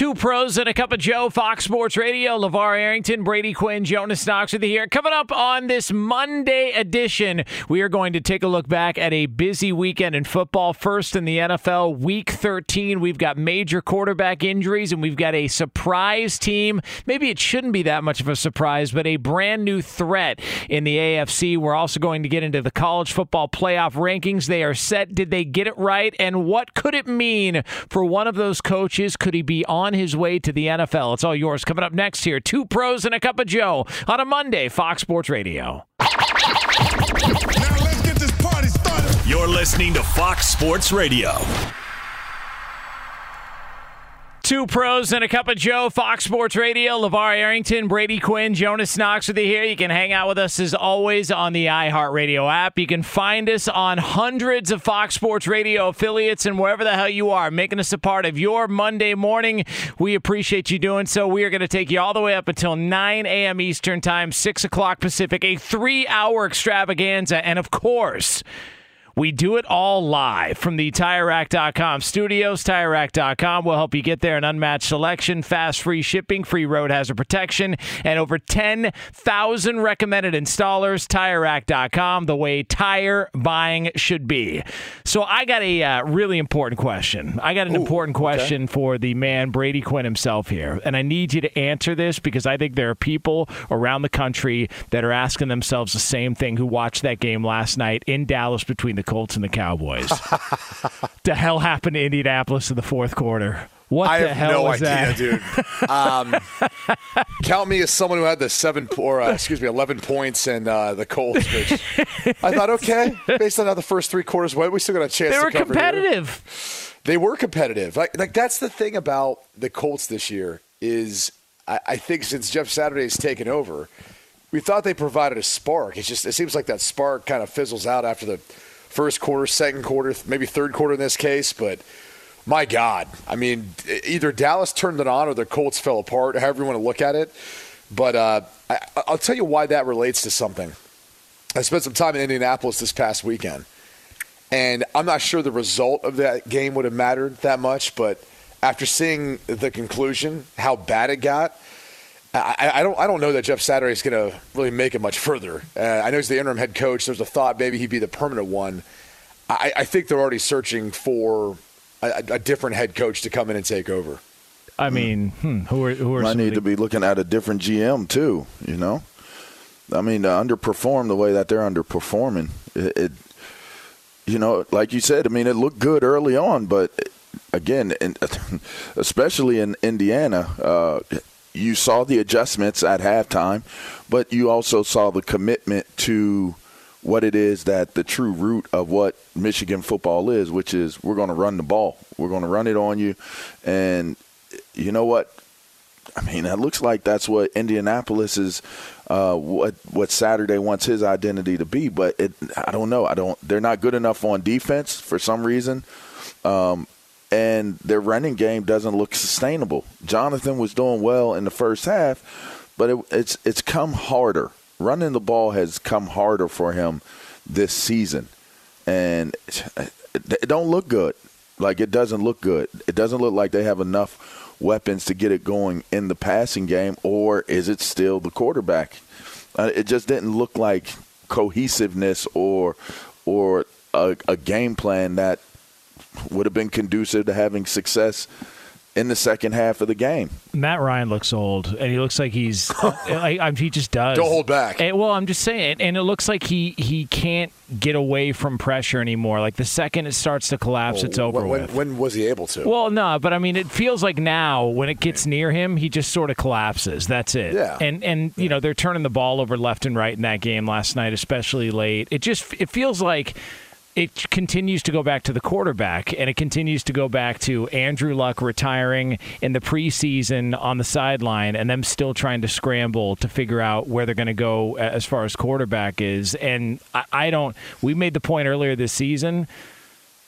Two pros and a cup of Joe, Fox Sports Radio, LeVar Arrington, Brady Quinn, Jonas Knox with you here. Coming up on this Monday edition, we are going to take a look back at a busy weekend in football. First in the NFL, week 13, we've got major quarterback injuries and we've got a surprise team. Maybe it shouldn't be that much of a surprise, but a brand new threat in the AFC. We're also going to get into the college football playoff rankings. They are set. Did they get it right? And what could it mean for one of those coaches? Could he be on his way to the NFL? It's all yours coming up next here. Two pros and a cup of Joe on a Monday, Fox Sports Radio. You're listening to Fox Sports Radio. Two pros and a cup of Joe, Fox Sports Radio, LeVar Arrington, Brady Quinn, Jonas Knox with you here. You can hang out with us as always on the iHeartRadio app. You can find us on hundreds of Fox Sports Radio affiliates and wherever the hell you are, making us a part of your Monday morning. We appreciate you doing so. We are going to take you all the way up until 9 a.m. Eastern Time, 6 o'clock Pacific, a three hour extravaganza. And of course, we do it all live from the TireRack.com studios. TireRack.com will help you get there an unmatched selection, fast free shipping, free road hazard protection, and over 10,000 recommended installers. TireRack.com, the way tire buying should be. So I got a uh, really important question. I got an Ooh, important question for the man, Brady Quinn himself here. And I need you to answer this because I think there are people around the country that are asking themselves the same thing who watched that game last night in Dallas between the Colts and the Cowboys. the hell happened to Indianapolis in the fourth quarter? What I the have hell no was idea, that? dude. Um, count me as someone who had the seven or uh, excuse me, eleven points and uh, the Colts. Which I thought, okay, based on how the first three quarters went, we still got a chance. They to were cover here. competitive. They were competitive. Like, like that's the thing about the Colts this year is I, I think since Jeff Saturday's taken over, we thought they provided a spark. It's just it seems like that spark kind of fizzles out after the first quarter, second quarter, maybe third quarter in this case. But my God, I mean, either Dallas turned it on or the Colts fell apart. However you want to look at it. But uh, I, I'll tell you why that relates to something. I spent some time in Indianapolis this past weekend. And I'm not sure the result of that game would have mattered that much, but after seeing the conclusion, how bad it got, I, I don't I don't know that Jeff Saturday is going to really make it much further. Uh, I know he's the interim head coach. There's a thought maybe he'd be the permanent one. I, I think they're already searching for a, a different head coach to come in and take over. I mean, hmm, who are who are I need to be looking at a different GM too. You know, I mean, to underperform the way that they're underperforming, it, it you know, like you said, I mean, it looked good early on, but again, in, especially in Indiana, uh, you saw the adjustments at halftime, but you also saw the commitment to what it is that the true root of what Michigan football is, which is we're going to run the ball, we're going to run it on you, and you know what? I mean, it looks like that's what Indianapolis is. Uh, what what Saturday wants his identity to be, but it, I don't know. I don't. They're not good enough on defense for some reason, um, and their running game doesn't look sustainable. Jonathan was doing well in the first half, but it, it's it's come harder. Running the ball has come harder for him this season, and it, it don't look good. Like it doesn't look good. It doesn't look like they have enough weapons to get it going in the passing game, or is it still the quarterback? Uh, it just didn't look like cohesiveness or or a, a game plan that would have been conducive to having success in the second half of the game. Matt Ryan looks old, and he looks like he's. I, I, he just does. Don't hold back. And, well, I'm just saying, and it looks like he he can't get away from pressure anymore. Like the second it starts to collapse, it's oh, over when, when, with. when was he able to? Well, no, but I mean, it feels like now when it gets near him, he just sort of collapses. That's it. Yeah. And and you know they're turning the ball over left and right in that game last night, especially late. It just it feels like it continues to go back to the quarterback, and it continues to go back to Andrew Luck retiring in the preseason on the sideline, and them still trying to scramble to figure out where they're going to go as far as quarterback is. And I, I don't. We made the point earlier this season.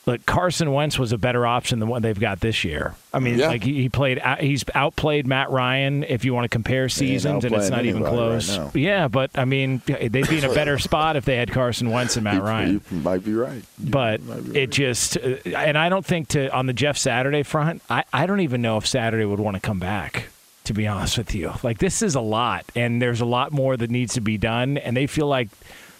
Look, Carson Wentz was a better option than what they've got this year. I mean, Yeah. like he he played, he's outplayed Matt Ryan. If you want to compare seasons, and it's not even anybody right close. yeah, but I mean, they'd be in a better spot if they had Carson Wentz and Matt You- Ryan You might be right. You but be it just uh, and I don't think to on the Jeff Saturday front, I, I don't even know if Saturday would want to come back. To be honest with you, like this is a lot, and there's a lot more that needs to be done, and they feel like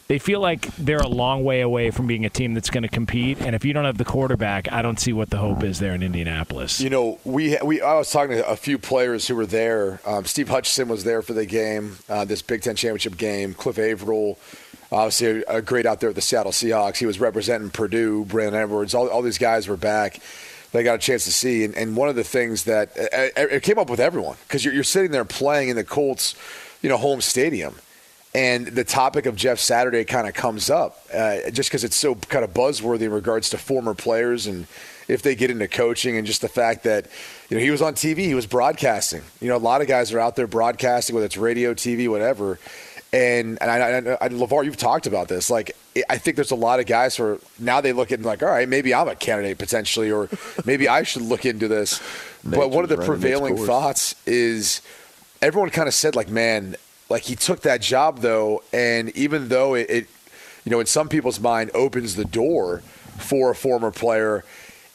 they feel like they're a long way away from being a team that's going to compete. And if you don't have the quarterback, I don't see what the hope is there in Indianapolis. You know, we we I was talking to a few players who were there. Um, Steve Hutchinson was there for the game, uh, this Big Ten championship game. Cliff Avril, obviously a, a great out there with the Seattle Seahawks. He was representing Purdue. Braylon Edwards, all, all these guys were back. They got a chance to see, and, and one of the things that it came up with everyone because you're, you're sitting there playing in the Colts, you know, home stadium and the topic of Jeff Saturday kind of comes up uh, just because it's so kind of buzzworthy in regards to former players and if they get into coaching and just the fact that you know he was on TV, he was broadcasting. You know, a lot of guys are out there broadcasting, whether it's radio, TV, whatever. And and I, I, I Levar, you've talked about this. Like, I think there's a lot of guys who are now they look at like, all right, maybe I'm a candidate potentially, or maybe I should look into this. but one of the Nature's running its prevailing thoughts is everyone kind of said like, man, like he took that job though, and even though it, it, you know, in some people's mind opens the door for a former player,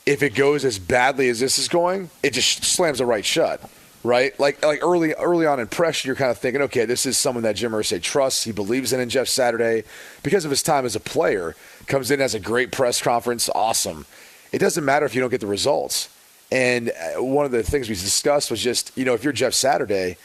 if it goes as badly as this is going, it just slams it right shut. Right, like like early early on in pressure, you're kind of thinking, okay, this is someone that Jim Irsay trusts. He believes in, in Jeff Saturday because of his time as a player. Comes in as a great press conference, awesome. It doesn't matter if you don't get the results. And uh, one of the things we discussed was just, you know, if you're Jeff Saturday,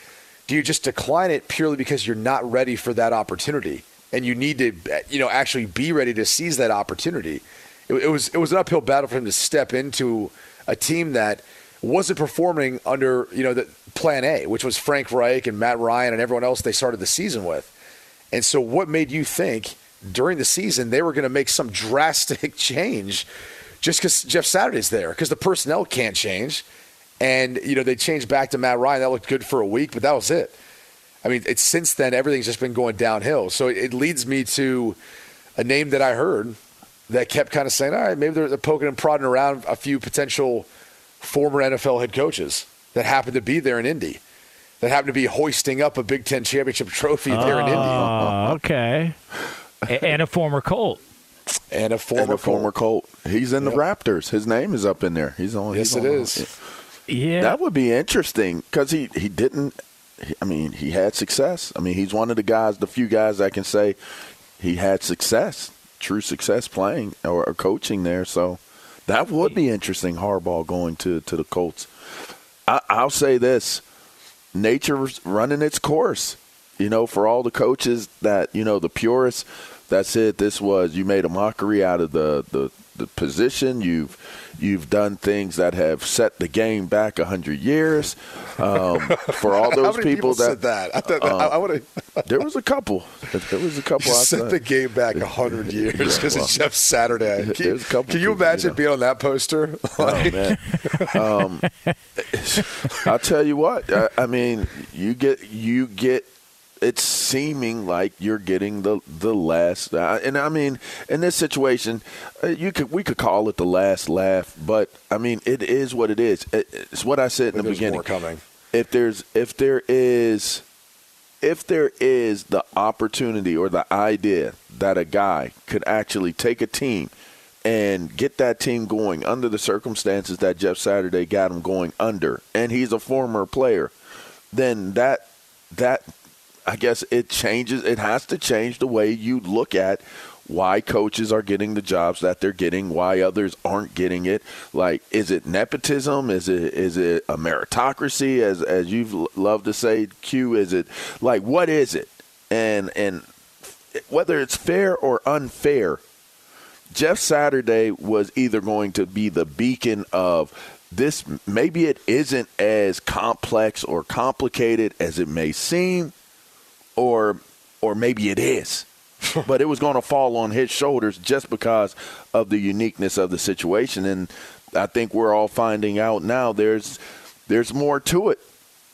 do you just decline it purely because you're not ready for that opportunity? And you need to you know actually be ready to seize that opportunity. It, it was it was an uphill battle for him to step into a team that wasn't performing under you know the plan A which was Frank Reich and Matt Ryan and everyone else they started the season with. And so what made you think during the season they were going to make some drastic change just because Jeff Saturday's there? Because the personnel can't change and you know they changed back to Matt Ryan. That looked good for a week, but that was it. I mean, it's since then everything's just been going downhill. So it, it leads me to a name that I heard that kept kind of saying, "All right, maybe they're, they're poking and prodding around a few potential former NFL head coaches that happened to be there in Indy, that happened to be hoisting up a Big Ten championship trophy there in Indy, Oh, okay. And a former Colt. and a former and a former Colt. Colt. He's in the Raptors. His name is up in there. He's on. Yes, he's it on- is. Yeah. That would be interesting because he he didn't. I mean, he had success. I mean, he's one of the guys, the few guys I can say he had success, true success playing or, or coaching there. So that would be interesting. Harbaugh going to to the Colts. I, I'll say this: nature's running its course. You know, for all the coaches that you know, the purists. That's it. This was you made a mockery out of the the, the position. You've you've done things that have set the game back a hundred years. Um, for all those many people, that, said that? I thought I, I would have. there was a couple. There was a couple. You I set said. the game back a hundred years because well, it's Jeff Saturday. Can, there's a couple can you people, imagine you know. being on that poster? Oh man! um, I'll tell you what. I, I mean, you get you get. It's seeming like you're getting the the last, uh, and I mean, in this situation, uh, you could we could call it the last laugh, but I mean, it is what it is. It, it's what I said in the beginning. more coming. if there's if there is if there is the opportunity or the idea that a guy could actually take a team and get that team going under the circumstances that Jeff Saturday got him going under and he's a former player then that that I guess it changes. It has to change the way you look at why coaches are getting the jobs that they're getting, why others aren't getting it. Like, is it nepotism? Is it is it a meritocracy? As as you love to say, Q. Is it like what is it? And and whether it's fair or unfair, Jeff Saturday was either going to be the beacon of this. Maybe it isn't as complex or complicated as it may seem, or or maybe it is but it was going to fall on his shoulders just because of the uniqueness of the situation. And I think we're all finding out now there's there's more to it.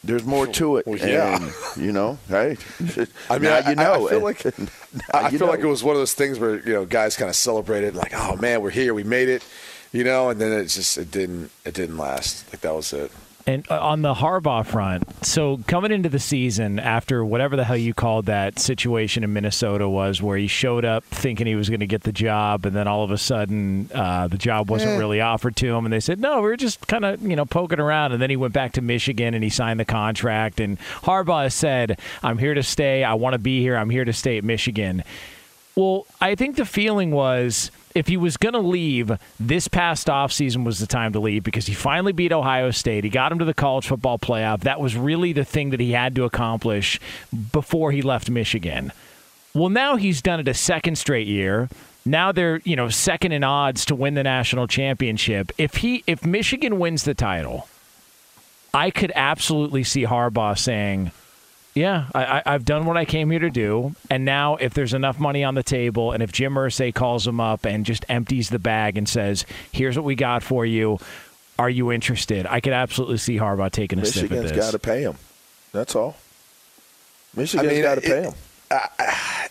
There's more to it. Well, yeah. And, you know, hey, I mean, now I, you know. I, feel like I feel know. like it was one of those things where you know guys kind of celebrated, like, "Oh man, we're here, we made it," you know, and then it just it didn't it didn't last. Like that was it. And uh, on the Harbaugh front, so coming into the season after whatever the hell you called that situation in Minnesota was, where he showed up thinking he was going to get the job, and then all of a sudden uh, the job wasn't really offered to him, and they said no, we were just kind of you know poking around, and then he went back to Michigan and he signed the contract, and Harbaugh said, "I'm here to stay. I want to be here. I'm here to stay at Michigan." Well, I think the feeling was if he was going to leave, this past offseason was the time to leave because he finally beat Ohio State. He got him to the college football playoff. That was really the thing that he had to accomplish before he left Michigan. Well, now he's done it a second straight year. Now they're, you know, second in odds to win the national championship. If he if Michigan wins the title, I could absolutely see Harbaugh saying, yeah, I, I, I've done what I came here to do, and now if there's enough money on the table, and if Jim Irsay calls him up and just empties the bag and says, "Here's what we got for you," are you interested? I could absolutely see Harbaugh taking a sniff at Michigan's this. got to pay him. That's all. Michigan's mean, got to pay him.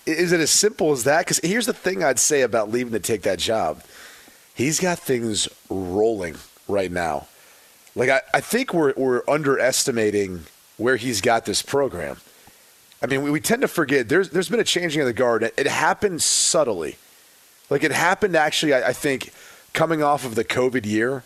Is it as simple as that? Because here's the thing I'd say about leaving to take that job. He's got things rolling right now. Like I, I think we're we're underestimating where he's got this program. I mean, we, we tend to forget there's there's been a changing of the guard. It, it happened subtly. Like it happened actually, I, I think, coming off of the COVID year,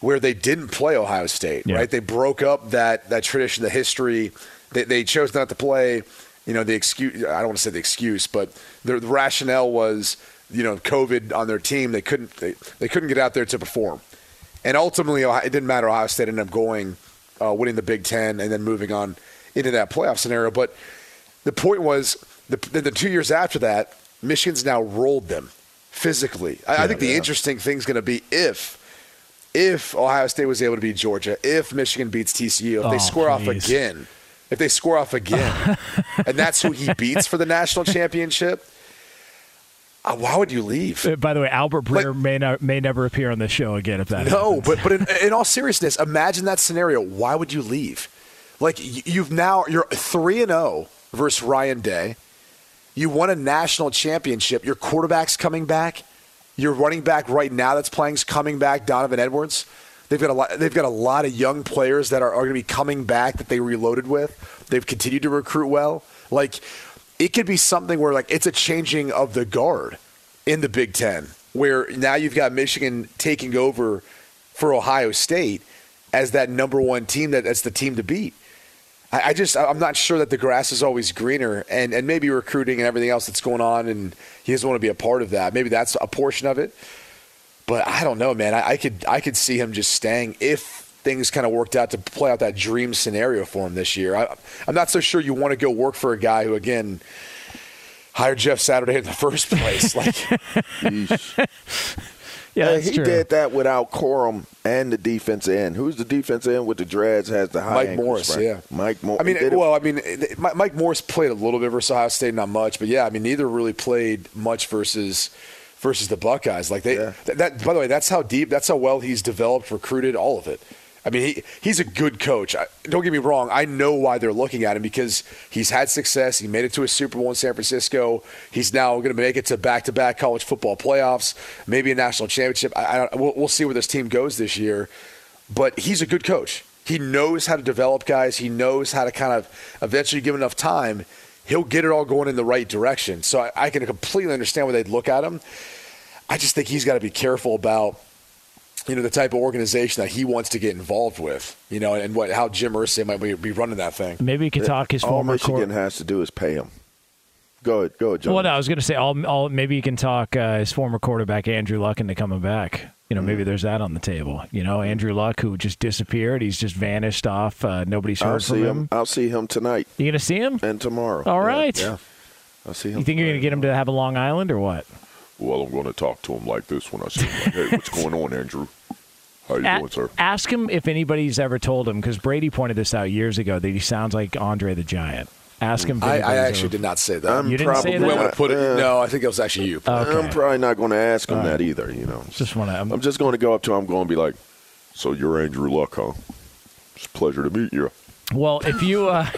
where they didn't play Ohio State, Yeah. right? They broke up that that tradition, the history. They, they chose not to play. You know, the excuse. I don't want to say the excuse, but the, the rationale was, you know, COVID on their team. They couldn't they, they couldn't get out there to perform, and ultimately it didn't matter. Ohio State ended up going, uh, winning the Big Ten, and then moving on into that playoff scenario. But the point was the, the two years after that, Michigan's now rolled them physically. I, I think the interesting thing is going to be if if Ohio State was able to beat Georgia, if Michigan beats TCU, if Oh, they score off again, if they score off again, and that's who he beats for the national championship. Uh, why would you leave? Uh, By the way, Albert Breer may not, may never appear on this show again if that No, happens. but but in, in all seriousness, imagine that scenario. Why would you leave? Like you've now you're three and zero versus Ryan Day. You won a national championship. Your quarterback's coming back. Your running back right now that's playing is coming back. Donovan Edwards. They've got a lot. They've got a lot of young players that are, are going to be coming back that they reloaded with. They've continued to recruit well. Like it could be something where like it's a changing of the guard in the Big Ten, where now you've got Michigan taking over for Ohio State as that number one team that, that's the team to beat. I, I just I'm not sure that the grass is always greener, and and maybe recruiting and everything else that's going on, and he doesn't want to be a part of that. Maybe that's a portion of it, but I don't know, man. I, I could I could see him just staying if things kind of worked out to play out that dream scenario for him this year. I, I'm not so sure you want to go work for a guy who again hired Jeff Saturday in the first place. Like yeah, Hey, that's he true. did that without Corum and the defense end. Who's the defense end with the dreads? Has the high Mike ankles, Morris, right? yeah. Mike Morris. I mean, well, I mean, Mike Mike Morris played a little bit versus Ohio State, not much, but yeah, I mean, neither really played much versus versus the Buckeyes. Like they, Yeah. that, that. By the way, that's how deep, that's how well he's developed, recruited, all of it. I mean, he he's a good coach. I, don't get me wrong. I know why they're looking at him because he's had success. He made it to a Super Bowl in San Francisco. He's now going to make it to back-to-back college football playoffs, maybe a national championship. I, I we'll, we'll see where this team goes this year but he's a good coach. He knows how to develop guys. He knows how to kind of eventually give enough time. He'll get it all going in the right direction. So I, I can completely understand why they'd look at him. I just think he's got to be careful about you know, the type of organization that he wants to get involved with. You know, and what how Jim Irsay might be, be running that thing. Maybe he could talk his All former Michigan cor- has to do is pay him. Go ahead, go ahead, John. Well, no, I was going to say, all, all, maybe you can talk uh, his former quarterback Andrew Luck into coming back. You know, Mm-hmm. maybe there's that on the table. You know, Andrew Luck, who just disappeared, he's just vanished off. Uh, nobody's heard I'll from see him. him. I'll see him tonight You going to see him? and tomorrow. All right. Yeah. Yeah, I'll see him. You think you're going to get him to have a Long Island or what? Well, I'm going to talk to him like this when I see him. Like, hey, what's going on, Andrew? How you A- doing, sir? ask him if anybody's ever told him, because Brady pointed this out years ago that he sounds like Andre the Giant. Ask him. I, I actually ever- did not say that. I'm You didn't say probably that? I Uh, would have put it. Uh, no, I think it was actually you. Okay. I'm probably not going to ask him that either. You know, Just want to. I'm just going to go up to him. I'm going to be like, So you're Andrew Luck, huh? It's a pleasure to meet you. Well, if you uh,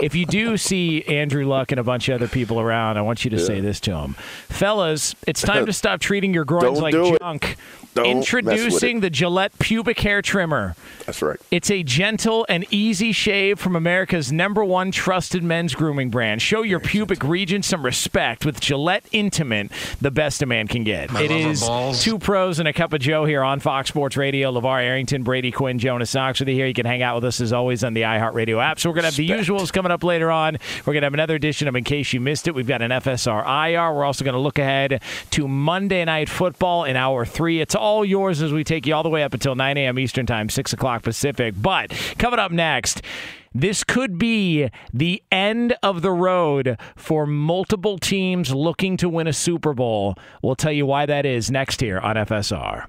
if you do see Andrew Luck and a bunch of other people around, I want you to say this to him, fellas. It's time to stop treating your groins Don't like do it. junk. Don't Introducing the Gillette pubic hair trimmer. that's right. It's a gentle and easy shave from America's number one trusted men's grooming brand. Show your pubic region some respect with Gillette Intimate, the best a man can get. My it is two pros and a cup of Joe here on Fox Sports Radio. LeVar Arrington, Brady Quinn, Jonas Knox with you here. You can hang out with us as always on the iHeartRadio app. So we're going to have the usuals coming up later on. We're going to have another edition of In Case You Missed It. We've got an FSR IR. We're also going to look ahead to Monday Night Football in hour three. It's all yours as we take you all the way up until 9 a.m. Eastern Time, 6 o'clock Pacific. But coming up next, this could be the end of the road for multiple teams looking to win a Super Bowl. We'll tell you why that is next here on FSR.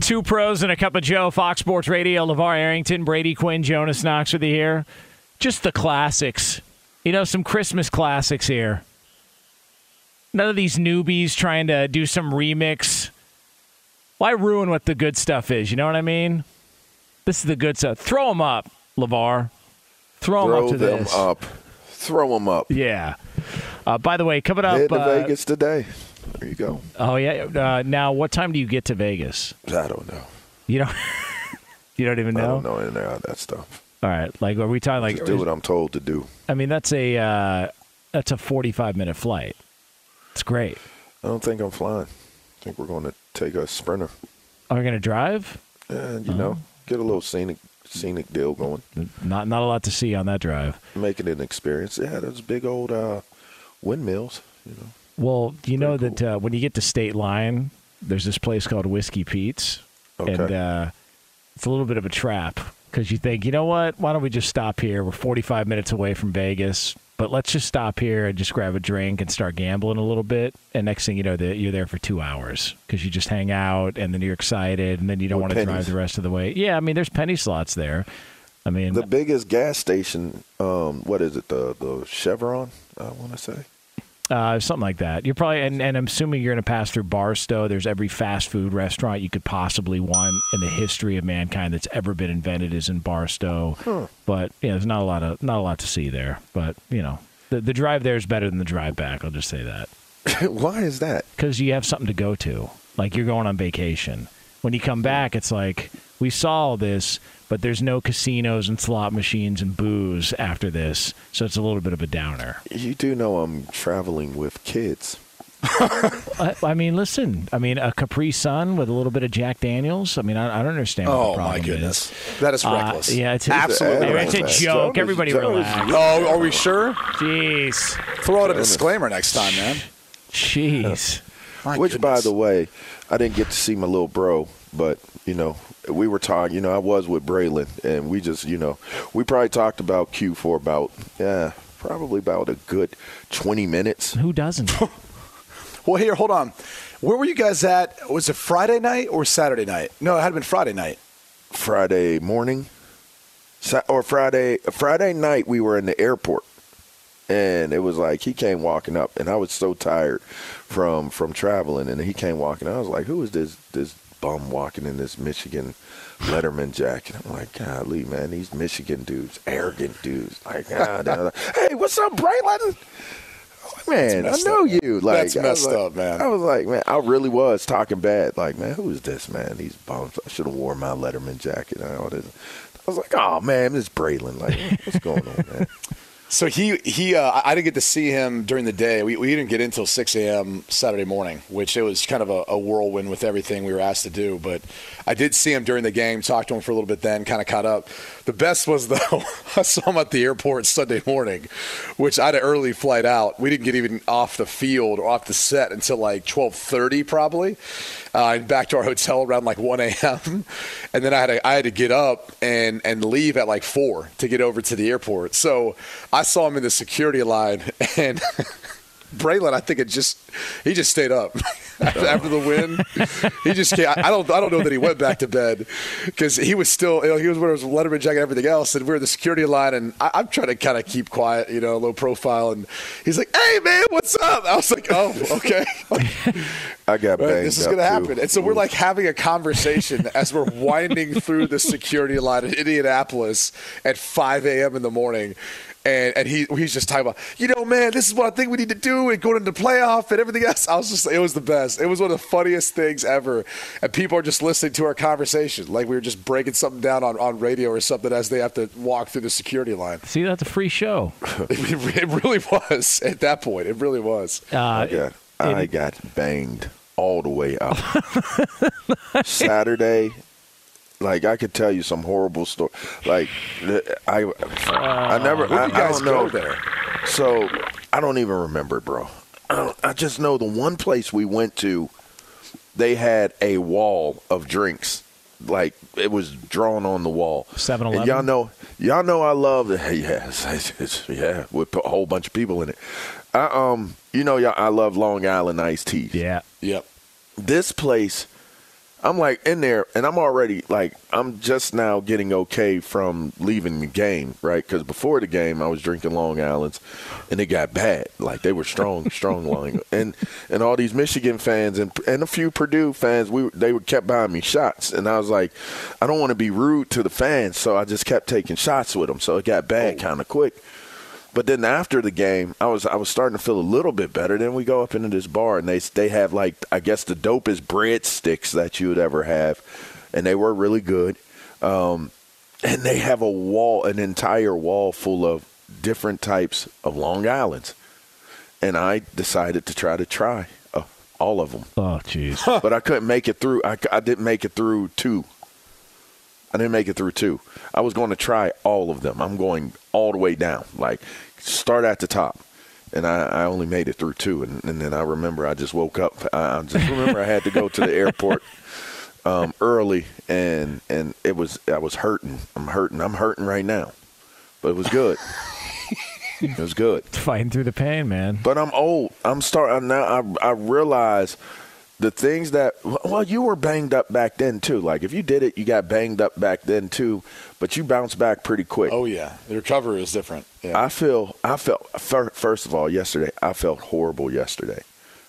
Two pros and a cup of Joe, Fox Sports Radio, LeVar Arrington, Brady Quinn, Jonas Knox with you here. Just the classics. You know, some Christmas classics here. None of these newbies trying to do some remix. Why ruin what the good stuff is? You know what I mean? This is the good stuff. Throw them up, LeVar. Throw them up to them this. up. Throw them up. Yeah. Uh, by the way, coming up. Head to uh, Vegas today. There you go. Oh yeah. Uh, now, what time do you get to Vegas? I don't know. You don't. you don't even know. I don't know any of that stuff. All right. Like, are we talking like? Just do what I'm told to do. I mean, that's a uh, that's a 45 minute flight. It's great. I don't think I'm flying. I think we're going to take a sprinter. Are we going to drive? And, you know, get a little scenic scenic deal going. Not not a lot to see on that drive. Make it an experience. Yeah, those big old uh, windmills, you know. Well, you know that uh, when you get to State Line, there's this place called Whiskey Pete's, and uh, it's a little bit of a trap because you think, you know what? Why don't we just stop here? We're 45 minutes away from Vegas, but let's just stop here and just grab a drink and start gambling a little bit. And next thing you know, you're there for two hours because you just hang out and then you're excited and then you don't want to drive the rest of the way. Yeah, I mean, there's penny slots there. I mean, The biggest gas station, um, what is it? The the Chevron, I want to say. Uh, something like that. You're probably, and, and I'm assuming you're going to pass through Barstow. There's every fast food restaurant you could possibly want in the history of mankind that's ever been invented is in Barstow. But yeah, there's not a lot of not a lot to see there. But you know, the the drive there is better than the drive back. I'll just say that Why is that? because you have something to go to. Like you're going on vacation. When you come back, it's like we saw all this, but there's no casinos and slot machines and booze after this, so it's a little bit of a downer. You do know I'm traveling with kids. I, I mean, listen. I mean, a Capri Sun with a little bit of Jack Daniels. I mean, I, I don't understand what the Oh problem my goodness, is. that is Uh, reckless. yeah, it's absolutely. It's a joke. Jonas- Everybody Jonas- relax. Oh, are we sure? Jeez, Throw out a disclaimer next time, man. jeez. My Which, by the way, I didn't get to see my little bro, but you know, we were talking. You know, I was with Braylon, and we just, you know, we probably talked about Q for about, yeah, probably about a good twenty minutes. Who doesn't? Well, here, hold on. Where were you guys at? Was it Friday night or Saturday night? No, it had been Friday night. Friday morning, Sa- or Friday Friday night, we were in the airport, and it was like he came walking up, and I was so tired from from traveling, and he came walking. I was like, "Who is this this bum walking in this Michigan Letterman jacket?" I'm like, "Golly, man, these Michigan dudes, arrogant dudes." Like, ah, like, "Hey, what's up, Braylon?" Man, I know up, man. you. Like That's messed like- up, man. I was like, man, I really was talking bad. Like, man, who is this man? These bums. I should have worn my Letterman jacket. I, all this. I was like, oh man, this is Braylon. Like, what's going on, man? So he he uh, I didn't get to see him during the day. We, we didn't get in until 6 a.m. Saturday morning, which it was kind of a, a whirlwind with everything we were asked to do. But I did see him during the game, talked to him for a little bit then, kind of caught up. The best was though I saw him at the airport Sunday morning, which I had an early flight out. We didn't get even off the field or off the set until like 12:30 probably, uh, and back to our hotel around like 1 a.m. And then I had to, I had to get up and and leave at like four to get over to the airport. So I saw him in the security line and. Braylon, I think it just he just stayed up after, the win. He just can't. I don't. I don't know that he went back to bed because he was still. You know, he was wearing his Letterman jacket and everything else, and we are in the security line, and I, I'm trying to kind of keep quiet, you know, low profile. And he's like, "Hey, man, what's up?" I was like, "Oh, okay." I got Right, banged this is going to too. happen. And so we're like having a conversation as we're winding through the security line in Indianapolis at 5 a.m. in the morning. And, and he he's just talking about, you know, man, this is what I think we need to do and going into the playoff and everything else. I was just, it was the best. It was one of the funniest things ever. And people are just listening to our conversation. Like we were just breaking something down on, on radio or something as they have to walk through the security line. See, that's a free show. It, it really was at that point. It really was. Uh, I got, I got banged all the way up. Saturday, like I could tell you some horrible story. Like I, I never. Where I, do you guys I don't know. go there? So I don't even remember, bro. I, I just know the one place we went to, they had a wall of drinks. Like it was drawn on the wall. 7-Eleven? Y'all know, y'all know I love the yes, it's, it's, yeah. We put a whole bunch of people in it. I um, you know, y'all, I love Long Island iced tea. Yeah. Yep. this place i'm like in there and i'm already like i'm just now getting okay from leaving the game right? Because before the game i was drinking long islands and it got bad. Like they were strong strong long and and all these michigan fans and and a few purdue fans we they were kept buying me shots and i was like i don't want to be rude to the fans so i just kept taking shots with them so it got bad oh. kind of quick but then after the game, I was I was starting to feel a little bit better. Then we go up into this bar and they they have like I guess the dopest breadsticks that you would ever have, and they were really good. Um, and they have a wall, an entire wall full of different types of Long Islands, and I decided to try to try uh, all of them, Oh, jeez. but I couldn't make it through. I, I didn't make it through two. I didn't make it through two. I was going to try all of them. I'm going all the way down, like start at the top. And I, I only made it through two. And, and then I remember I just woke up. I, I just remember I had to go to the airport um, early, and and it was I was hurting. I'm hurting. I'm hurting right now, but it was good. it was good. Fighting through the pain, man. But I'm old. I'm starting now. I I realize the things that well, you were banged up back then too. Like if you did it, you got banged up back then too. But you bounce back pretty quick. Oh yeah, the recovery is different. Yeah. I feel. I felt. First of all, yesterday I felt horrible. Yesterday,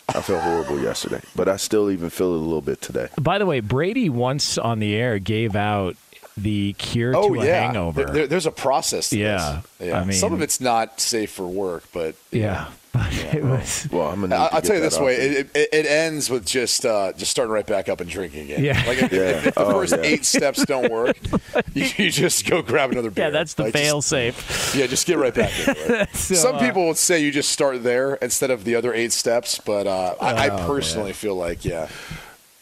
I felt horrible yesterday. But I still even feel it a little bit today. By the way, Brady once on the air gave out the cure oh to a yeah, hangover. There- there- there's a process. To Yeah. this. yeah. I mean- some of it's not safe for work, but yeah, but it was. Well, I'm gonna. I, I'll tell you this way: it, it, it ends with just uh, just starting right back up and drinking again. Yeah. Like if, Yeah. if, if the Oh, first yeah. eight steps don't work, you, you just go grab another beer. Yeah, that's the Like, fail just- safe. Yeah, just get right back into it. So, Some uh, people would say you just start there instead of the other eight steps, but uh, I, I Oh, personally feel like yeah.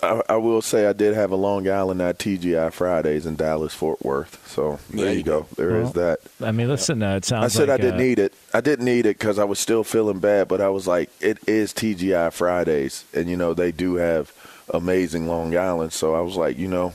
I, I will say I did have a Long Island at TGI Fridays in Dallas, Fort Worth. So there, There you go. go. There is Well, that. I mean, listen, uh, it sounds I said like, I didn't uh, need it. I didn't need it because I was still feeling bad, but I was like, it is TGI Fridays, and you know they do have amazing Long Island. So I was like, you know,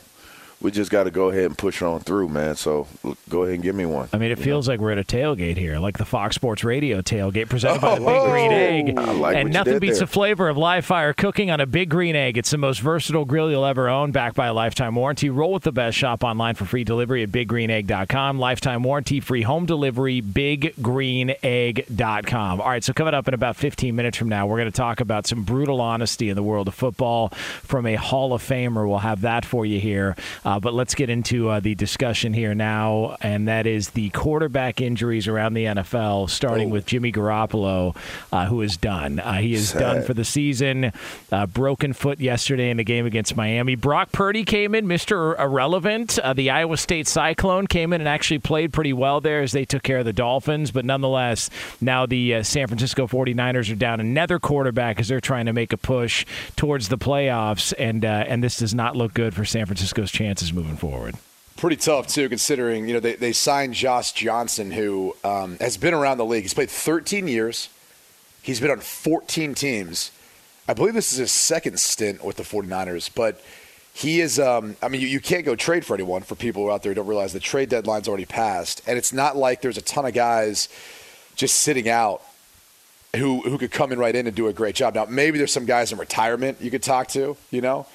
we just got to go ahead and push on through, man. So go ahead and give me one. I mean, it feels like we're at a tailgate here, like the Fox Sports Radio tailgate presented by the Big Green Egg. Like and nothing beats there. the flavor of live fire cooking on a Big Green Egg. It's the most versatile grill you'll ever own, backed by a lifetime warranty. Roll with the best. Shop online for free delivery at biggreenegg.com. Lifetime warranty, free home delivery, biggreenegg.com. All right, so coming up in about 15 minutes from now, we're going to talk about some brutal honesty in the world of football from a Hall of Famer. We'll have that for you here. Uh, but let's get into uh, the discussion here now, and that is the quarterback injuries around the NFL, starting with Jimmy Garoppolo, uh, who is done. Uh, he is Sad. done for the season. Uh, broken foot yesterday in the game against Miami. Brock Purdy came in, Mr. Irrelevant. Uh, the Iowa State Cyclone came in and actually played pretty well there as they took care of the Dolphins. But nonetheless, now the uh, San Francisco 49ers are down another quarterback as they're trying to make a push towards the playoffs. And, uh, and this does not look good for San Francisco's chances moving forward. Pretty tough too, considering you know they, they signed Josh Johnson, who um, has been around the league. He's played 13 years. He's been on 14 teams. I believe this is his second stint with the 49ers, but he is. Um, I mean, you, you can't go trade for anyone. For people who out there who don't realize the trade deadline's already passed, and it's not like there's a ton of guys just sitting out who who could come in right in and do a great job. Now, maybe there's some guys in retirement you could talk to. You know,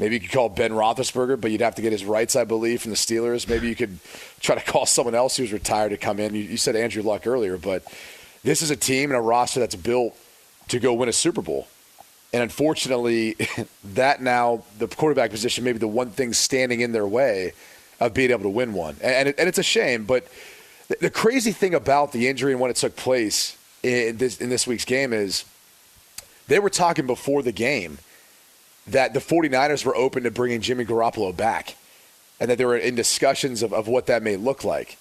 maybe you could call Ben Roethlisberger, but you'd have to get his rights, I believe, from the Steelers. Maybe you could try to call someone else who's retired to come in. You, you said Andrew Luck earlier, but this is a team and a roster that's built to go win a Super Bowl. And unfortunately, that now the quarterback position may be the one thing standing in their way of being able to win one. And, and, it, and it's a shame, but the, the crazy thing about the injury and when it took place in this, in this week's game is they were talking before the game that the 49ers were open to bringing Jimmy Garoppolo back and that they were in discussions of, of what that may look like.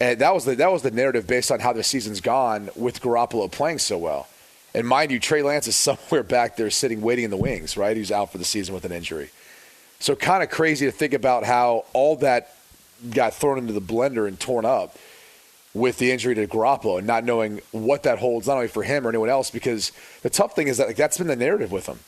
And that was the that was the narrative based on how the season's gone with Garoppolo playing so well. And mind you, Trey Lance is somewhere back there sitting waiting in the wings, right? He's out for the season with an injury. So kind of crazy to think about how all that got thrown into the blender and torn up with the injury to Garoppolo and not knowing what that holds, not only for him or anyone else. Because the tough thing is that like, that's been the narrative with him.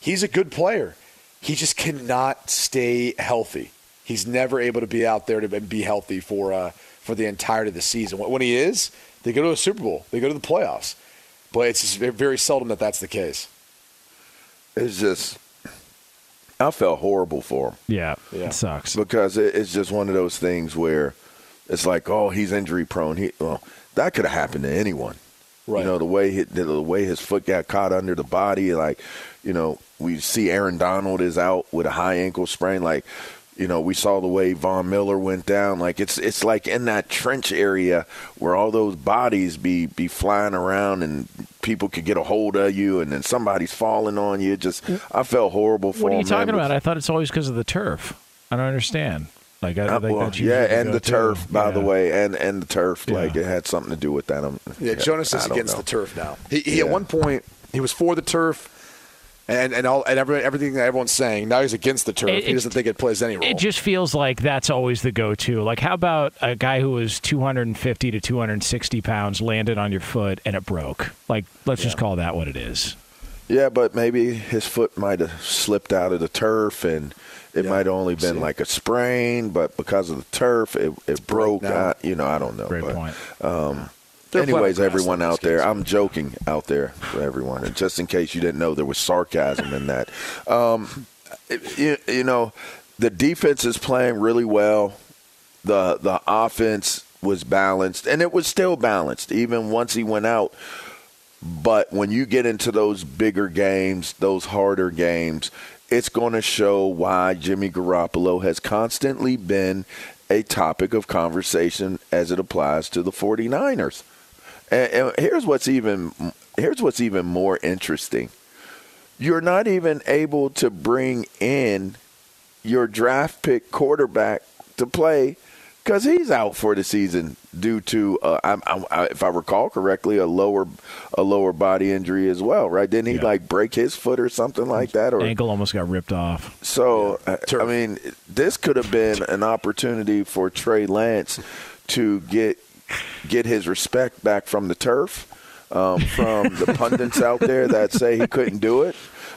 He's a good player. He just cannot stay healthy. He's never able to be out there to be healthy for uh, for the entirety of the season. When he is, they go to the Super Bowl, they go to the playoffs, but it's just very seldom that that's the case. It's just, I felt horrible for him. Yeah, Yeah. it sucks. because it's just one of those things where it's like, oh, he's injury prone. He well, that could have happened to anyone. Right. You know the way he, the way his foot got caught under the body, like you know we see Aaron Donald is out with a high ankle sprain, like. You know, we saw the way Von Miller went down. Like it's it's like in that trench area where all those bodies be be flying around and people could get a hold of you, and then somebody's falling on you. Just I felt horrible for What are you him, man, talking about? I thought it's always because of the turf. I don't understand. Like, I, I Uh, think well, that's yeah, and the go-to. turf, by the way, and and the turf, Yeah. like it had something to do with that. Um, Yeah, Jonas is against know. the turf now. He, he at one point he was for the turf, and and all and every, everything that everyone's saying. Now he's against the turf. It- he doesn't think it plays any role. It just feels like that's always the go-to. Like, how about a guy who was 250 to 260 pounds landed on your foot and it broke? Like, let's just call that what it is. Yeah, but maybe his foot might have slipped out of the turf, and it Yeah, might have only been see. like a sprain, but because of the turf, it, it broke. I, you know, I don't know. Great but, point. Um, anyways, everyone out there. I'm joking out there for everyone, and just in case you didn't know, there was sarcasm in that. Um, you, you know, the defense is playing really well. the The offense was balanced, and it was still balanced even once he went out. But when you get into those bigger games, those harder games, it's going to show why Jimmy Garoppolo has constantly been a topic of conversation as it applies to the 49ers. And, and here's what's even here's what's even more interesting. You're not even able to bring in your draft pick quarterback to play because he's out for the season due to, uh, I, I, if I recall correctly, a lower a lower body injury as well, right? Didn't he Yeah. like break his foot or something like that? Or Ankle almost got ripped off. so uh, I mean, this could have been an opportunity for Trey Lance to get get his respect back from the turf, um, from the pundits out there that say he couldn't do it.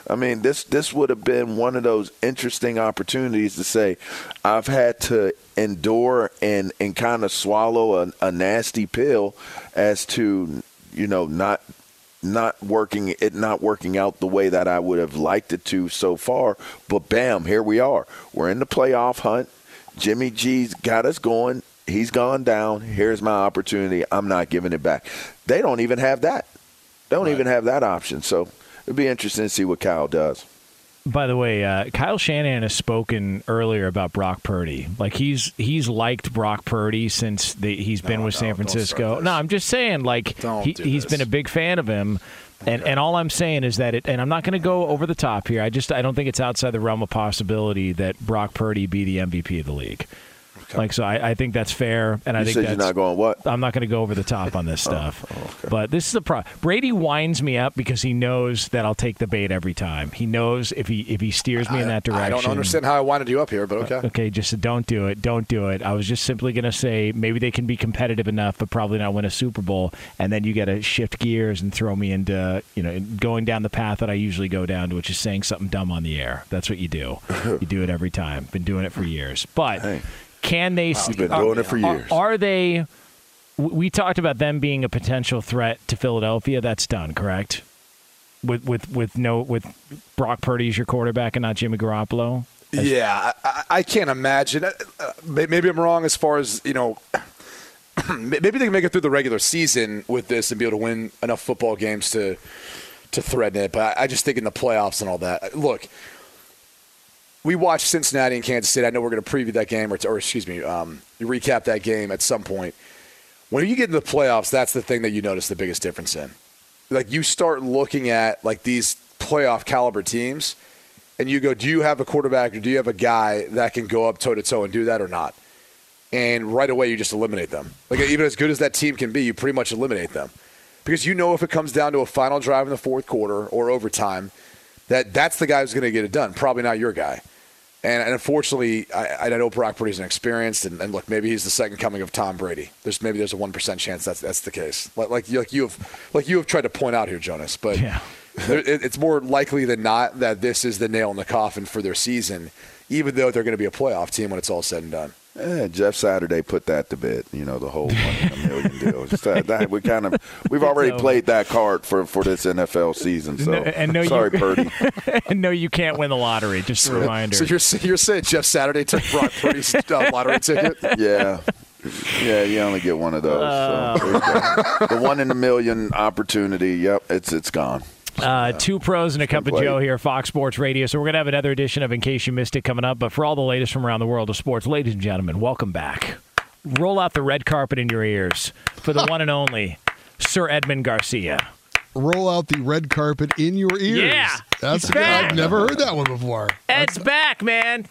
I mean, this this would have been one of those interesting opportunities to say, I've had to endure and and kind of swallow a, a nasty pill as to you know not not working it not working out the way that I would have liked it to so far. But bam, here we are. We're in the playoff hunt. Jimmy G's got us going. He's gone down. Here's my opportunity. I'm not giving it back. They don't even have that. They don't even have that option. So it'd be interesting to see what Kyle does. By the way, uh, Kyle Shanahan has spoken earlier about Brock Purdy. Like he's he's liked Brock Purdy since the, he's been with no, San Francisco. No, I'm just saying, like Don't he, he's been a big fan of him. And and all I'm saying is that it, and I'm not going to go over the top here. I just I don't think it's outside the realm of possibility that Brock Purdy be the MVP of the league. Like so, I, I think that's fair, and I think said that's you're not going what? I'm not going to go over the top on this Oh, stuff. Oh, but this is the problem. Brady winds me up because he knows that I'll take the bait every time. He knows if he if he steers me in that direction. I don't understand how I winded you up here, but okay. Uh, okay, just don't do it. Don't do it. I was just simply going to say maybe they can be competitive enough, but probably not win a Super Bowl. And then you got to shift gears and throw me into you know going down the path that I usually go down to, which is saying something dumb on the air. That's what you do. you do it every time. Been doing it for years. But Hey. Can they? You've been doing it for years. Are they? We talked about them being a potential threat to Philadelphia. That's done, correct? With with with no with Brock Purdy as your quarterback and not Jimmy Garoppolo. Yeah, I, I- can't imagine. Uh, uh, may- Maybe I'm wrong as far as you know. Maybe they can make it through the regular season with this and be able to win enough football games to to threaten it. But I just think in the playoffs and all that. Look, we watched Cincinnati and Kansas City. I know we're going to preview that game, or, or excuse me, um, recap that game at some point. When you get into the playoffs, that's the thing that you notice the biggest difference in. Like you start looking at like these playoff caliber teams, and you go, do you have a quarterback or do you have a guy that can go up toe to toe and do that or not? And right away, you just eliminate them. Like even as good as that team can be, you pretty much eliminate them because you know if it comes down to a final drive in the fourth quarter or overtime, that that's the guy who's going to get it done. Probably not your guy. And, and unfortunately, I, I know Brock Purdy's inexperienced, and, and look, maybe he's the second coming of Tom Brady. There's maybe there's a one percent chance that's that's the case. Like like you, like you have like you have tried to point out here, Jonas. But Yeah. it, it's more likely than not that this is the nail in the coffin for their season, even though they're going to be a playoff team when it's all said and done. Eh, Jeff Saturday put that to bed. You know the whole one in a million deal. Just that, that we kind of we've already over. played that card for for this NFL season. So No- and no, sorry, you, Purdy. and no, you can't win the lottery. Just a reminder. So you're you're saying Jeff Saturday took Brock Purdy's uh, lottery ticket? Yeah. Yeah, you only get one of those. Uh. so there you go. the one in a million opportunity. Yep, it's it's gone. Uh, two pros and a cup of. Joe here, Fox Sports Radio. So we're going to have another edition of In Case You Missed It coming up. But for all the latest from around the world of sports, ladies and gentlemen, welcome back. Roll out the red carpet in your ears for the one and only Sir Edmund Garcia. Roll out the red carpet in your ears. Yeah, That's he's good. back. I've never heard that one before. Ed's back, man.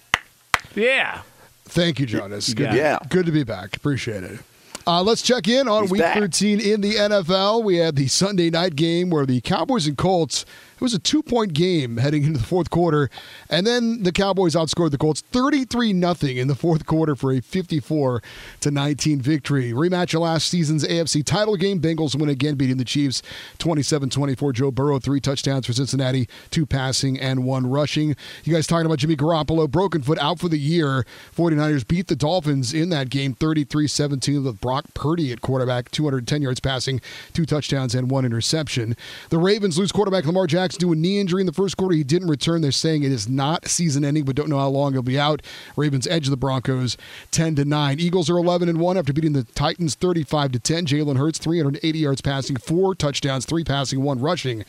Yeah. Thank you, Jonas. Good, got to, it. Yeah. good to be back. Appreciate it. Uh, let's check in on He's Week back. 13 in the NFL. We had the Sunday night game where the Cowboys and Colts. It was a two-point game heading into the fourth quarter, and then the Cowboys outscored the Colts 33 nothing in the fourth quarter for a 54 to 19 victory. Rematch of last season's AFC title game. Bengals win again, beating the Chiefs 27-24. Joe Burrow three touchdowns for Cincinnati, two passing and one rushing. You guys talking about Jimmy Garoppolo, broken foot out for the year. 49ers beat the Dolphins in that game 33-17 with Brock Purdy at quarterback, 210 yards passing, two touchdowns and one interception. The Ravens lose quarterback Lamar Jackson to a knee injury in the first quarter. He didn't return. They're saying it is not season ending, but don't know how long he'll be out. Ravens edge the Broncos 10 to 9. Eagles are 11 and 1 after beating the Titans 35 to 10. Jalen Hurts 380 yards passing, four touchdowns, three passing, one rushing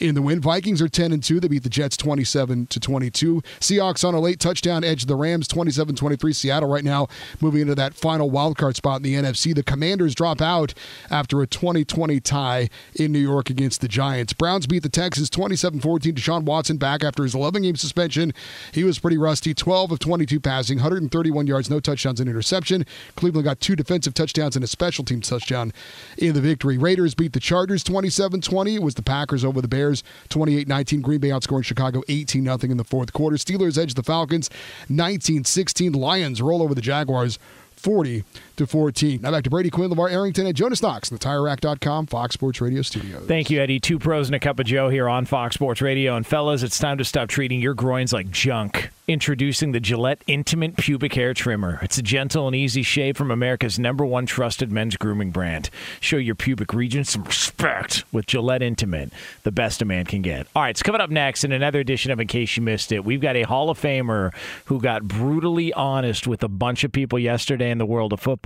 in the win. Vikings are 10 and 2. They beat the Jets 27 to 22. Seahawks on a late touchdown edge the Rams 27-23. Seattle right now moving into that final wild card spot in the NFC. The Commanders drop out after a 2020 tie in New York against the Giants. Browns beat the Texans 27-14. Deshaun Watson back after his 11-game suspension. He was pretty rusty. 12 of 22 passing, 131 yards, no touchdowns and interception. Cleveland got two defensive touchdowns and a special team touchdown in the victory. Raiders beat the Chargers 27-20. It was the Packers over the Bears 28-19. Green Bay outscoring Chicago 18-0 in the fourth quarter. Steelers edge the Falcons 19-16. Lions roll over the Jaguars 40 to 14. Now back to Brady Quinn, LeVar Arrington, and Jonas Knox in the TireRack.com Fox Sports Radio studios. Thank you, Eddie. Two pros and a cup of Joe here on Fox Sports Radio. And fellas, it's time to stop treating your groins like junk. Introducing the Gillette Intimate Pubic Hair Trimmer. It's a gentle and easy shave from America's number one trusted men's grooming brand. Show your pubic region some respect with Gillette Intimate, the best a man can get. All right, it's coming up next in another edition of In Case You Missed It. We've got a Hall of Famer who got brutally honest with a bunch of people yesterday in the world of football,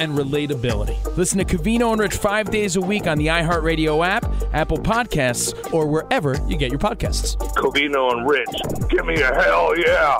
and relatability. Listen to Covino and Rich five days a week on the iHeartRadio app, Apple Podcasts, or wherever you get your podcasts. Covino and Rich. Give me a hell yeah.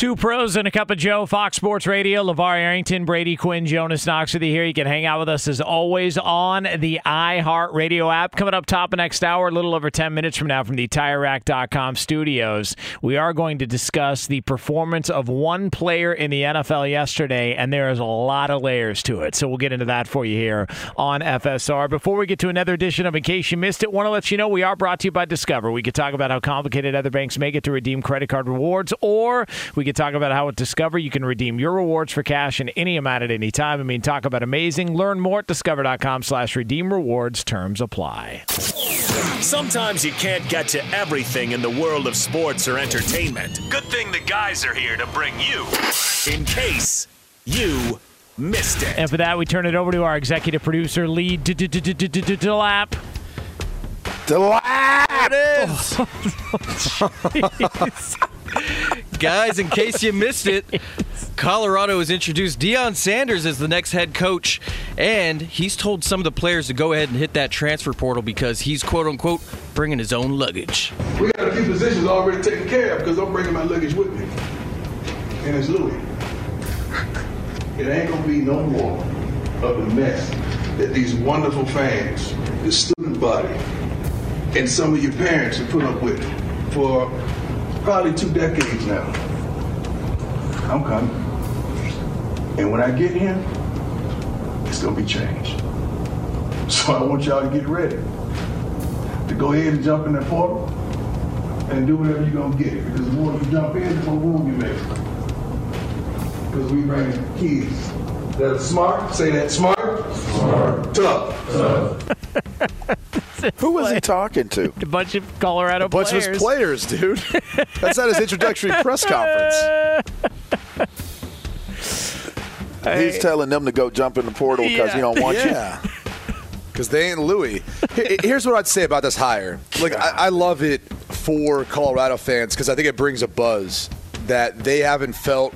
Two pros and a cup of Joe, Fox Sports Radio. LeVar Arrington, Brady Quinn, Jonas Knox with you here. You can hang out with us as always on the iHeart Radio app. Coming up top of next hour, a little over 10 minutes from now from the TireRack.com studios, we are going to discuss the performance of one player in the NFL yesterday, and there is a lot of layers to it. So we'll get into that for you here on FSR. Before we get to another edition of In Case You Missed It, want to let you know we are brought to you by Discover. We could talk about how complicated other banks make it to redeem credit card rewards, or we could talk about how at Discover you can redeem your rewards for cash in any amount at any time. I mean, talk about amazing. Learn more at discover.com slash redeem rewards. Terms apply. Sometimes you can't get to everything in the world of sports or entertainment. Good thing the guys are here to bring you in case you missed it. And for that, we turn it over to our executive producer, Lee Delap. Delap! Guys, in case you missed it, Colorado has introduced Deion Sanders as the next head coach, and he's told some of the players to go ahead and hit that transfer portal because he's quote unquote bringing his own luggage. We got a few positions already taken care of because I'm bringing my luggage with me. And it's Louis. It ain't gonna be no more of the mess that these wonderful fans, the student body, and some of your parents have put up with for probably two decades now. I'm coming. And when I get here, it's gonna be changed. So I want y'all to get ready to go ahead and jump in that portal and do whatever you're gonna get. Because the more you jump in, the more room you make. Because we bring kids that are smart, say that smart, smart, tough. Who was he talking to? A bunch of Colorado players. A bunch players. of his players, dude. That's not his introductory press conference. He's telling them to go jump in the portal because he don't want you. yeah. Because they ain't Louis. Here's what I'd say about this hire. Like, I, I love it for Colorado fans because I think it brings a buzz that they haven't felt.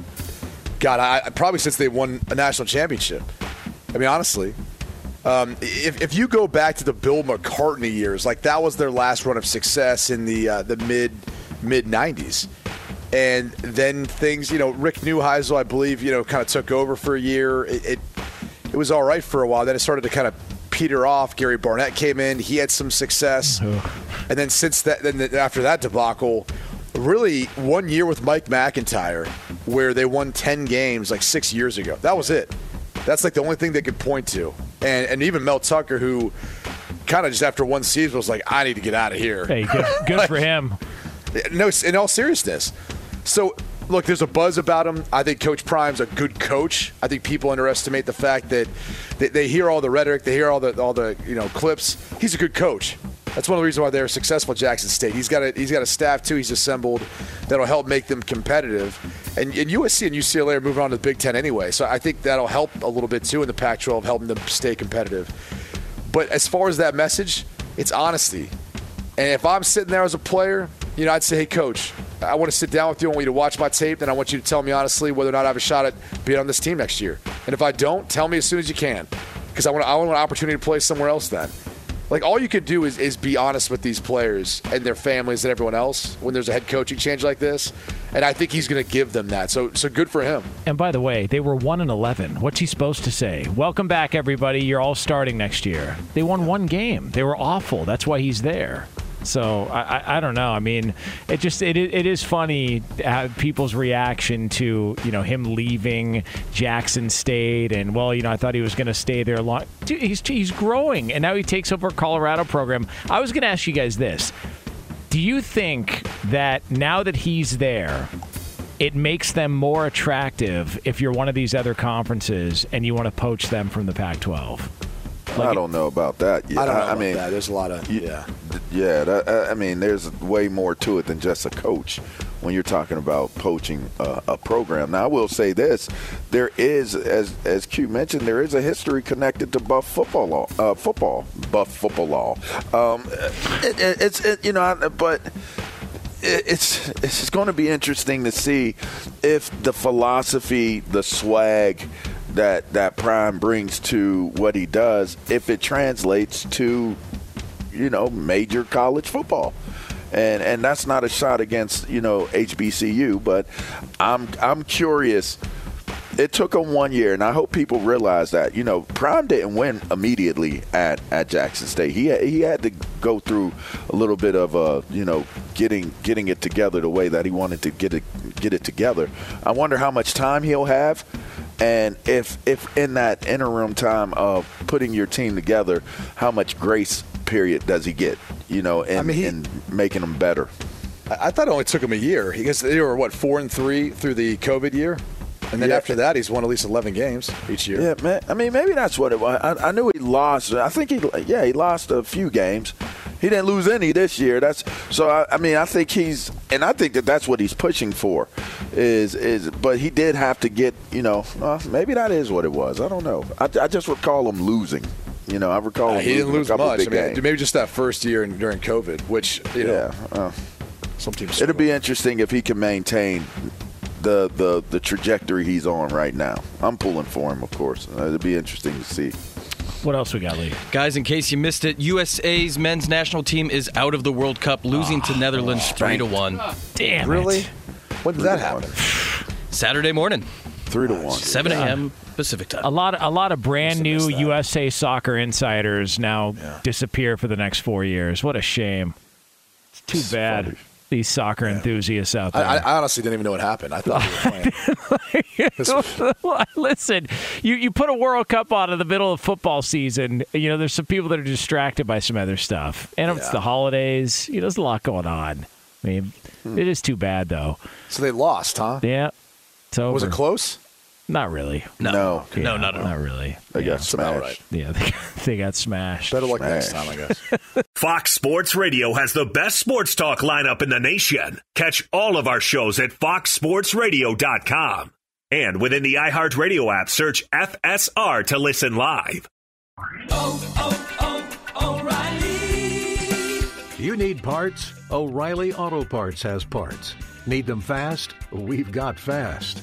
God, I, probably since they won a national championship. I mean, honestly, um, if, if you go back to the Bill McCartney years, like that was their last run of success in the uh, the mid mid '90s, and then things, you know, Rick Neuheisel, I believe, you know, kind of took over for a year. It, it it was all right for a while. Then it started to kind of peter off. Gary Barnett came in; he had some success, and then since that, then the- after that debacle, really one year with Mike MacIntyre, where they won ten games like six years ago. That was it. That's like the only thing they could point to, and and even Mel Tucker, who kind of just after one season was like, I need to get out of here. Hey, good, good for him. No, in all seriousness. So, look, there's a buzz about him. I think Coach Prime's a good coach. I think people underestimate the fact that they, they hear all the rhetoric, they hear all the all the you know clips. He's a good coach. That's one of the reasons why they're successful at Jackson State. He's got a he's got a staff too. He's assembled that'll help make them competitive. And, and USC and UCLA are moving on to the Big Ten anyway, so I think that'll help a little bit too in the Pac-12, helping them stay competitive. But as far as that message, it's honesty. And if I'm sitting there as a player, you know, I'd say, hey, coach, I want to sit down with you. I want you to watch my tape. Then I want you to tell me honestly whether or not I have a shot at being on this team next year. And if I don't, tell me as soon as you can. Because I want, I want an opportunity to play somewhere else then. Like, all you could do is, is be honest with these players and their families and everyone else when there's a head coaching change like this. And I think he's going to give them that. So, so good for him. And by the way, they were one and eleven. What's he supposed to say? Welcome back, everybody. You're all starting next year. They won one game. They were awful. That's why he's there. So I, I, I don't know. I mean, it just it, it is funny how people's reaction to you know him leaving Jackson State and well you know I thought he was going to stay there long. Dude, he's he's growing and now he takes over Colorado program. I was going to ask you guys this: Do you think that now that he's there? It makes them more attractive if you're one of these other conferences and you want to poach them from the Pac-12. I don't know about that. Yet. I don't know I, about mean, that. There's a lot of, yeah. Yeah, that, I- I mean, there's way more to it than just a coach when you're talking about poaching uh, a program. Now, I will say this: there is, as as Q mentioned, there is a history connected to Buff football law, uh, football, Buff football law. Um, it, it, it's, it, you know, I- but it- it's it's going to be interesting to see if the philosophy, the swag that that Prime brings to what he does, if it translates to you know major college football. And and that's not a shot against you know HBCU, but I'm I'm curious. It took him one year, and I hope people realize that. You know, Prime didn't win immediately at, at Jackson State. He had, he had to go through a little bit of uh, you know getting getting it together the way that he wanted to get it get it together. I wonder how much time he'll have, and if if in that interim time of putting your team together, how much grace period does he get? You know, in, I mean, he- in making them better. I, thought it only took him a year He because they were what four and three through the COVID year, and then Yeah. after that he's won at least eleven games each year. Yeah, man. I mean, maybe that's what it was. I, I knew he lost. I think he, yeah, he lost a few games. He didn't lose any this year. That's so. I, I mean, I think he's, and I think that that's what he's pushing for, is is. But he did have to get, you know, uh, maybe that is what it was. I don't know. I, I just recall him losing. You know, I recall Uh, him he didn't lose much. I mean, games. maybe just that first year and during COVID, which you know, Yeah, uh, some teams. It'll be interesting if he can maintain the the the trajectory he's on right now. I'm pulling for him, of course. Uh, it'll be interesting to see. What else we got, Lee? Guys, in case you missed it, USA's men's national team is out of the World Cup, losing to ah, Netherlands three to one. Damn really? it. When did that happen? Saturday morning, Three to one. seven a.m. Pacific time. A lot, a lot of brand new USA soccer insiders now disappear for the next four years. What a shame! It's too bad. These soccer enthusiasts out there. I, I honestly didn't even know what happened. I thought they were playing. Listen, you, you put a World Cup on in the middle of football season. You know, there's some people that are distracted by some other stuff, and it's the holidays. You know, there's a lot going on. I mean, hmm. it is too bad though. so they lost, huh? Yeah, it's over. Was it close? Not really. No, No. Yeah, no, not at all. Not really. They yeah. got That's smashed. right. Yeah, they, they got smashed. Better luck next time, I guess. Fox Sports Radio has the best sports talk lineup in the nation. Catch all of our shows at foxsportsradio.com. And within the iHeartRadio app, search FSR to listen live. Oh, oh, oh, O'Reilly. You need parts? O'Reilly Auto Parts has parts. Need them fast? We've got fast.